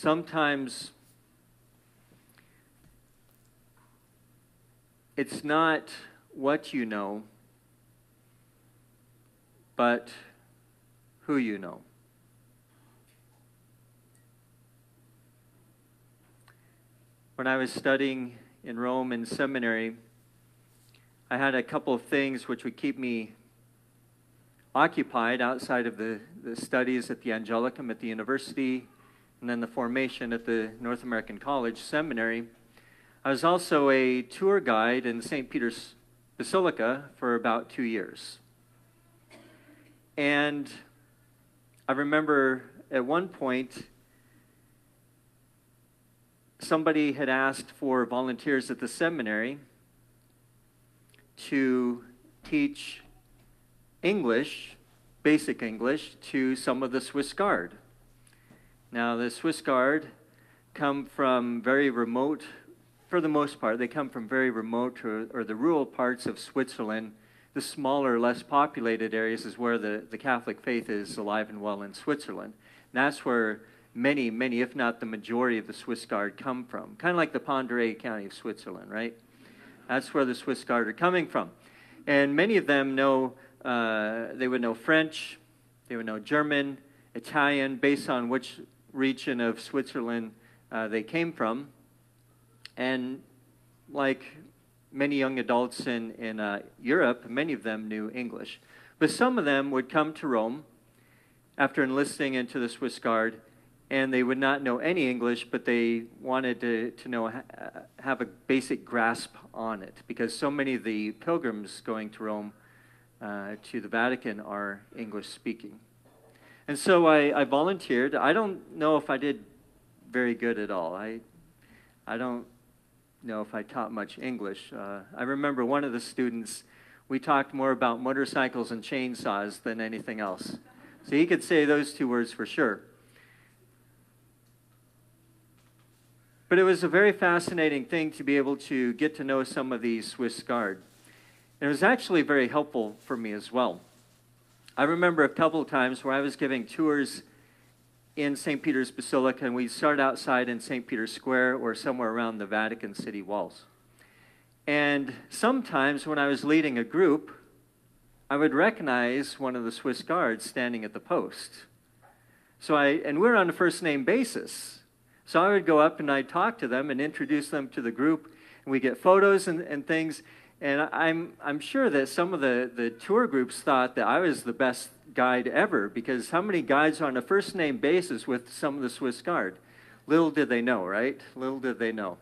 sometimes it's not what you know, but who you know. When I was studying in Rome in seminary, I had a couple of things which would keep me occupied outside of the, the studies at the Angelicum at the university and then the formation at the North American College Seminary. I was also a tour guide in St. Peter's Basilica for about two years. And I remember at one point, somebody had asked for volunteers at the seminary to teach English, basic English, to some of the Swiss Guard. Now, the Swiss Guard come from very remote, for the most part, they come from very remote or, or the rural parts of Switzerland. The smaller, less populated areas is where the, the Catholic faith is alive and well in Switzerland. And that's where many, many, if not the majority of the Swiss Guard come from. Kind of like the d'Oreille County of Switzerland, right? That's where the Swiss Guard are coming from. And many of them know, uh, they would know French, they would know German, Italian, based on which region of Switzerland uh, they came from. And like many young adults in, in uh, Europe, many of them knew English. But some of them would come to Rome after enlisting into the Swiss Guard and they would not know any English, but they wanted to, to know, have a basic grasp on it, because so many of the pilgrims going to Rome, uh, to the Vatican, are English speaking. And so I, I, volunteered. I don't know if I did very good at all. I, I don't know if I taught much English. Uh, I remember one of the students, we talked more about motorcycles and chainsaws than anything else. So he could say those two words for sure. But it was a very fascinating thing to be able to get to know some of these Swiss Guard. And it was actually very helpful for me as well. I remember a couple of times where I was giving tours in St. Peter's Basilica, and we'd start outside in St. Peter's Square or somewhere around the Vatican City walls. And sometimes when I was leading a group, I would recognize one of the Swiss guards standing at the post. So I, and we're on a first name basis. So I would go up and I'd talk to them and introduce them to the group, and we get photos and, and things. And I'm, I'm sure that some of the, the tour groups thought that I was the best guide ever because how many guides are on a first name basis with some of the Swiss Guard? Little did they know, right? Little did they know.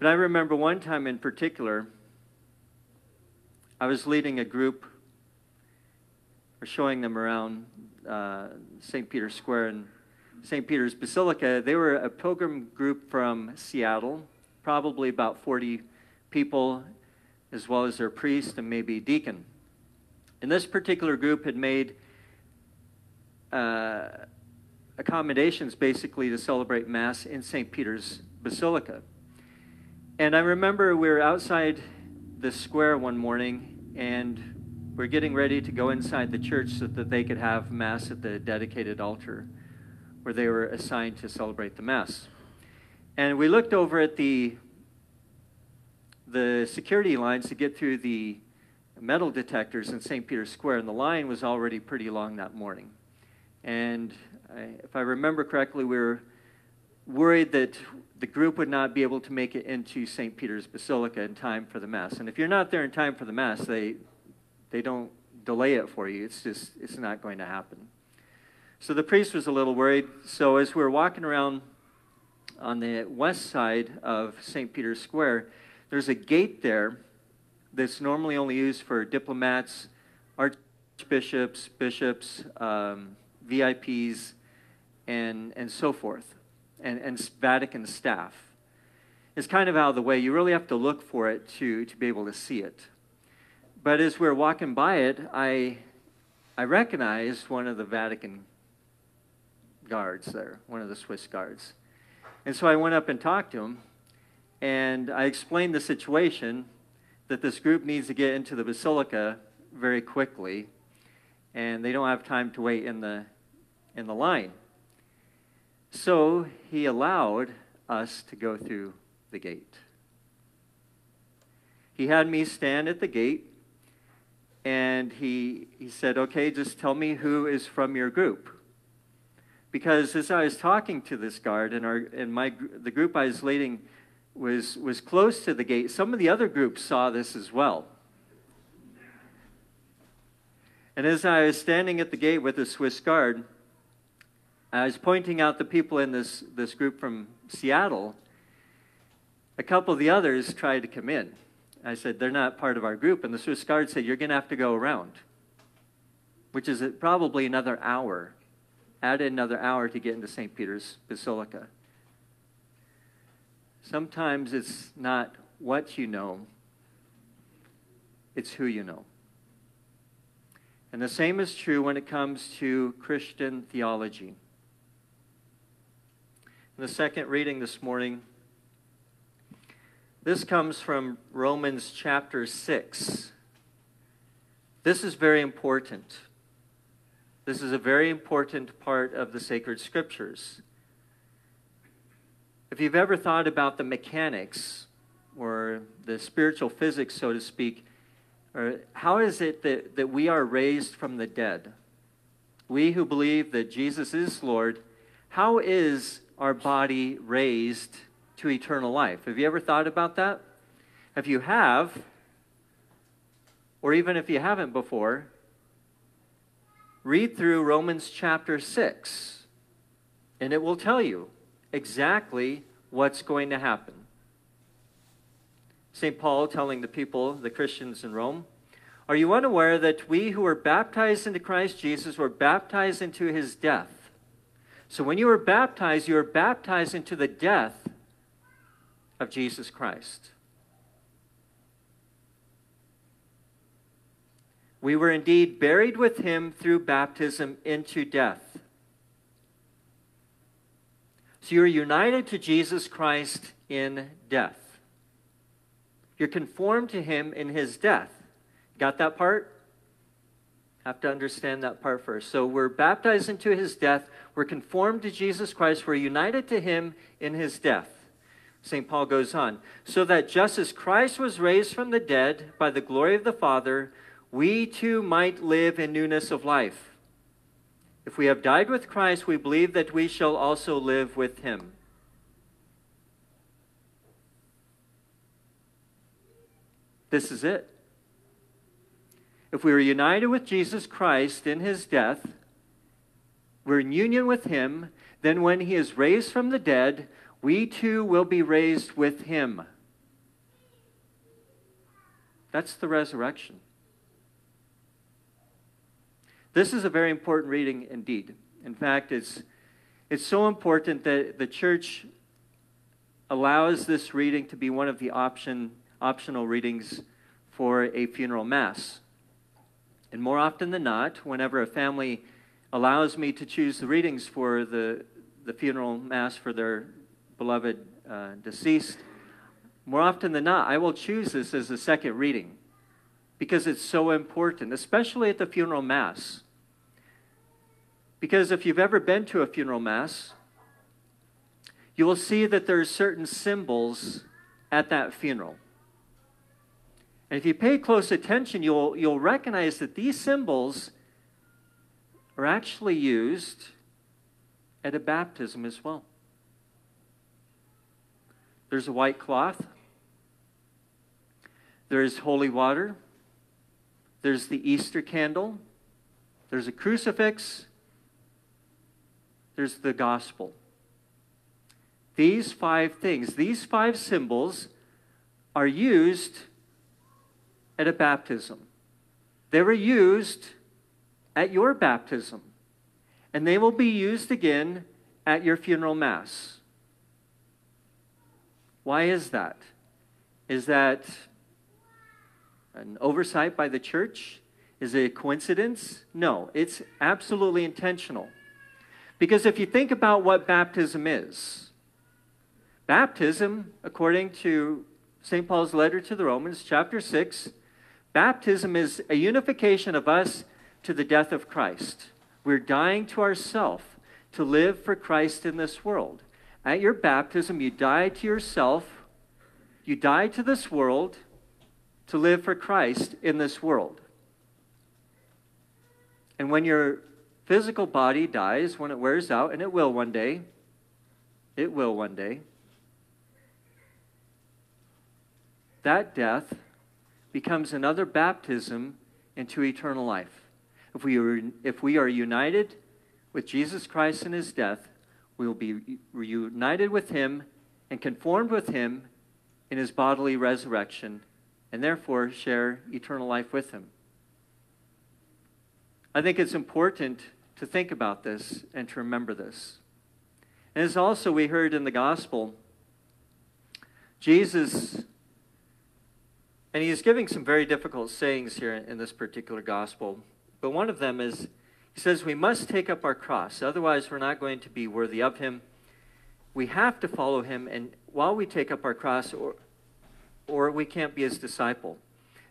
But I remember one time in particular, I was leading a group or showing them around uh, St. Peter's Square, and St. Peter's Basilica, they were a pilgrim group from Seattle, probably about 40 people, as well as their priest and maybe deacon. And this particular group had made uh, accommodations basically to celebrate Mass in St. Peter's Basilica. And I remember we were outside the square one morning and we're getting ready to go inside the church so that they could have Mass at the dedicated altar where they were assigned to celebrate the Mass. And we looked over at the, the security lines to get through the metal detectors in St. Peter's Square, and the line was already pretty long that morning. And I, if I remember correctly, we were worried that the group would not be able to make it into St. Peter's Basilica in time for the Mass. And if you're not there in time for the Mass, they, they don't delay it for you. It's just, it's not going to happen. So the priest was a little worried. So as we were walking around on the west side of St. Peter's Square, there's a gate there that's normally only used for diplomats, archbishops, bishops, um, VIPs, and, and so forth, and, and Vatican staff. It's kind of out of the way. You really have to look for it to, to be able to see it. But as we we're walking by it, I, I recognized one of the Vatican guards there, one of the Swiss guards. And so I went up and talked to him, and I explained the situation that this group needs to get into the basilica very quickly, and they don't have time to wait in the in the line. So he allowed us to go through the gate. He had me stand at the gate and he, he said, Okay, just tell me who is from your group. Because as I was talking to this guard, and, our, and my, the group I was leading was, was close to the gate, some of the other groups saw this as well. And as I was standing at the gate with the Swiss guard, I was pointing out the people in this, this group from Seattle. A couple of the others tried to come in. I said, They're not part of our group. And the Swiss guard said, You're going to have to go around, which is probably another hour. Add another hour to get into St. Peter's Basilica. Sometimes it's not what you know, it's who you know. And the same is true when it comes to Christian theology. In the second reading this morning, this comes from Romans chapter 6. This is very important. This is a very important part of the sacred scriptures. If you've ever thought about the mechanics or the spiritual physics, so to speak, or how is it that, that we are raised from the dead? We who believe that Jesus is Lord, how is our body raised to eternal life? Have you ever thought about that? If you have, or even if you haven't before, read through Romans chapter 6, and it will tell you exactly what's going to happen. St. Paul telling the people, the Christians in Rome, Are you unaware that we who were baptized into Christ Jesus were baptized into his death? So when you were baptized, you were baptized into the death of Jesus Christ. We were indeed buried with him through baptism into death. So you're united to Jesus Christ in death. You're conformed to him in his death. Got that part? Have to understand that part first. So we're baptized into his death. We're conformed to Jesus Christ. We're united to him in his death. St. Paul goes on. So that just as Christ was raised from the dead by the glory of the Father, we too might live in newness of life. If we have died with Christ, we believe that we shall also live with him. This is it. If we are united with Jesus Christ in his death, we're in union with him, then when he is raised from the dead, we too will be raised with him. That's the resurrection. This is a very important reading indeed. In fact, it's, it's so important that the church allows this reading to be one of the option optional readings for a funeral mass. And more often than not, whenever a family allows me to choose the readings for the, the funeral mass for their beloved uh, deceased, more often than not, I will choose this as a second reading because it's so important, especially at the funeral mass. Because if you've ever been to a funeral mass, you will see that there are certain symbols at that funeral. And if you pay close attention, you'll, you'll recognize that these symbols are actually used at a baptism as well. There's a white cloth, there's holy water, there's the Easter candle, there's a crucifix, there's the gospel. These five things, these five symbols, are used at a baptism. They were used at your baptism, and they will be used again at your funeral mass. Why is that? Is that an oversight by the church? Is it a coincidence? No, it's absolutely intentional. Because if you think about what baptism is, baptism, according to St. Paul's letter to the Romans, chapter 6, Baptism is a unification of us to the death of Christ. We're dying to ourself to live for Christ in this world. At your baptism, you die to yourself, you die to this world to live for Christ in this world. And when your physical body dies, when it wears out, and it will one day, it will one day, that death becomes another baptism into eternal life. If we are, if we are united with Jesus Christ in his death, we will be reunited with him and conformed with him in his bodily resurrection, and therefore share eternal life with him. I think it's important to think about this and to remember this. And as also we heard in the gospel, Jesus, and he is giving some very difficult sayings here in this particular gospel, but one of them is he says, We must take up our cross, otherwise, we're not going to be worthy of him. We have to follow him, and while we take up our cross, or, or we can't be his disciple.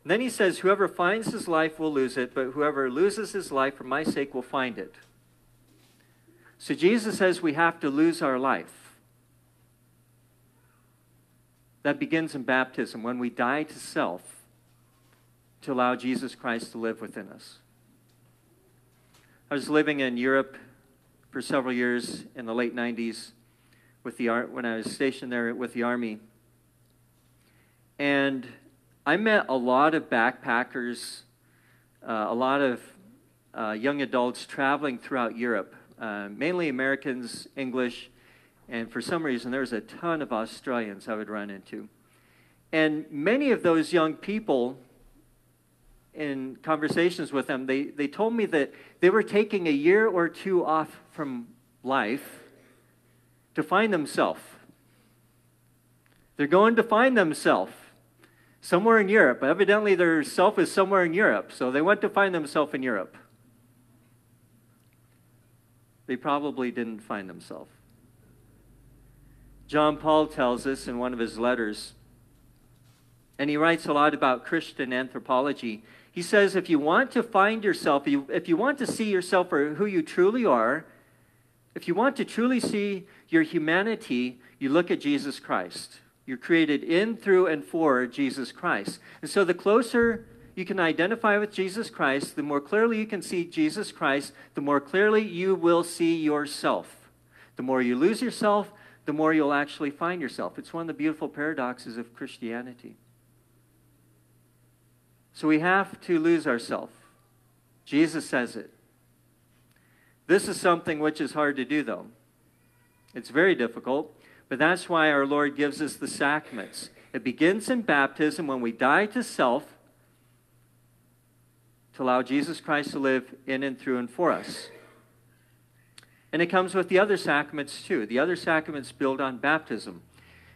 And then he says, Whoever finds his life will lose it, but whoever loses his life for my sake will find it. So Jesus says we have to lose our life. That begins in baptism when we die to self to allow Jesus Christ to live within us. I was living in Europe for several years in the late 90s with the when I was stationed there with the army. And I met a lot of backpackers, uh, a lot of uh, young adults traveling throughout Europe, uh, mainly Americans, English, and for some reason there was a ton of Australians I would run into. And many of those young people in conversations with them, they, they told me that they were taking a year or two off from life to find themselves. They're going to find themselves somewhere in Europe. Evidently, their self is somewhere in Europe, so they went to find themselves in Europe. They probably didn't find themselves. John Paul tells us in one of his letters, and he writes a lot about Christian anthropology. He says, if you want to find yourself, if you want to see yourself for who you truly are, if you want to truly see your humanity, you look at Jesus Christ. You're created in, through, and for Jesus Christ. And so the closer you can identify with Jesus Christ, the more clearly you can see Jesus Christ, the more clearly you will see yourself. The more you lose yourself, the more you'll actually find yourself. It's one of the beautiful paradoxes of Christianity. So we have to lose ourselves. Jesus says it. This is something which is hard to do, though. It's very difficult, but that's why our Lord gives us the sacraments. It begins in baptism when we die to self to allow Jesus Christ to live in and through and for us. And it comes with the other sacraments too. The other sacraments build on baptism.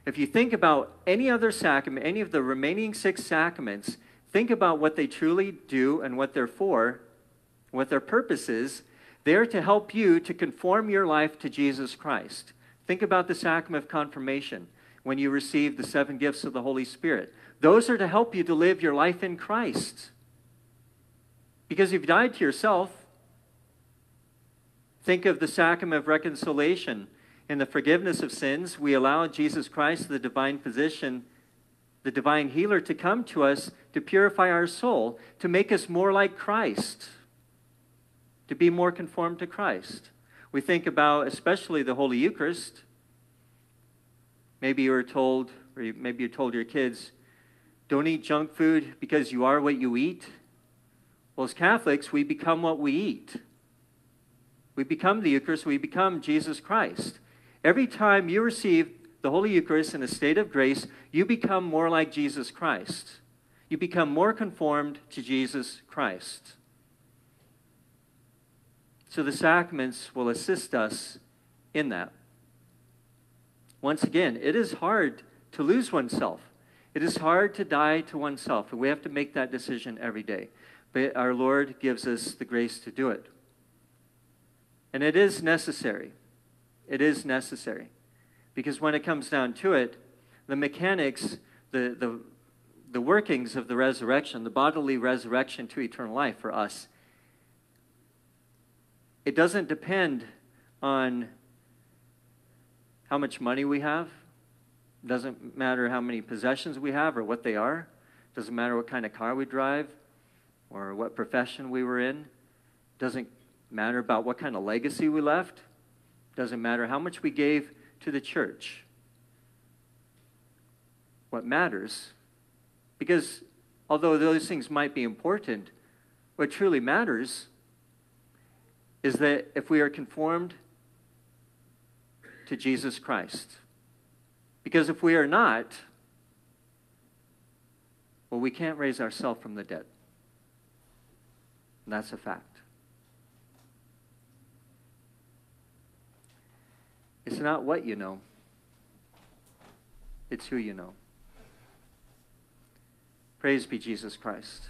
If you think about any other sacrament, any of the remaining six sacraments, think about what they truly do and what they're for, what their purpose is. They're to help you to conform your life to Jesus Christ. Think about the sacrament of confirmation when you receive the seven gifts of the Holy Spirit. Those are to help you to live your life in Christ. Because you've died to yourself. Think of the sacrament of reconciliation. In the forgiveness of sins, we allow Jesus Christ, the divine physician, the divine healer, to come to us to purify our soul, to make us more like Christ, to be more conformed to Christ. We think about especially the Holy Eucharist. Maybe you were told, or maybe you told your kids, don't eat junk food because you are what you eat. Well, as Catholics, we become what we eat. We become the Eucharist, we become Jesus Christ. Every time you receive the Holy Eucharist in a state of grace, you become more like Jesus Christ. You become more conformed to Jesus Christ. So the sacraments will assist us in that. Once again, it is hard to lose oneself. It is hard to die to oneself, and we have to make that decision every day. But our Lord gives us the grace to do it. And it is necessary. It is necessary. Because when it comes down to it, the mechanics, the, the, the workings of the resurrection, the bodily resurrection to eternal life for us, it doesn't depend on how much money we have. It Doesn't matter how many possessions we have or what they are. It Doesn't matter what kind of car we drive or what profession we were in. It Doesn't matter about what kind of legacy we left. It Doesn't matter how much we gave to the church. What matters, because although those things might be important, what truly matters is that if we are conformed to Jesus Christ. Because if we are not, well, we can't raise ourselves from the dead. And that's a fact. It's not what you know, it's who you know. Praise be Jesus Christ.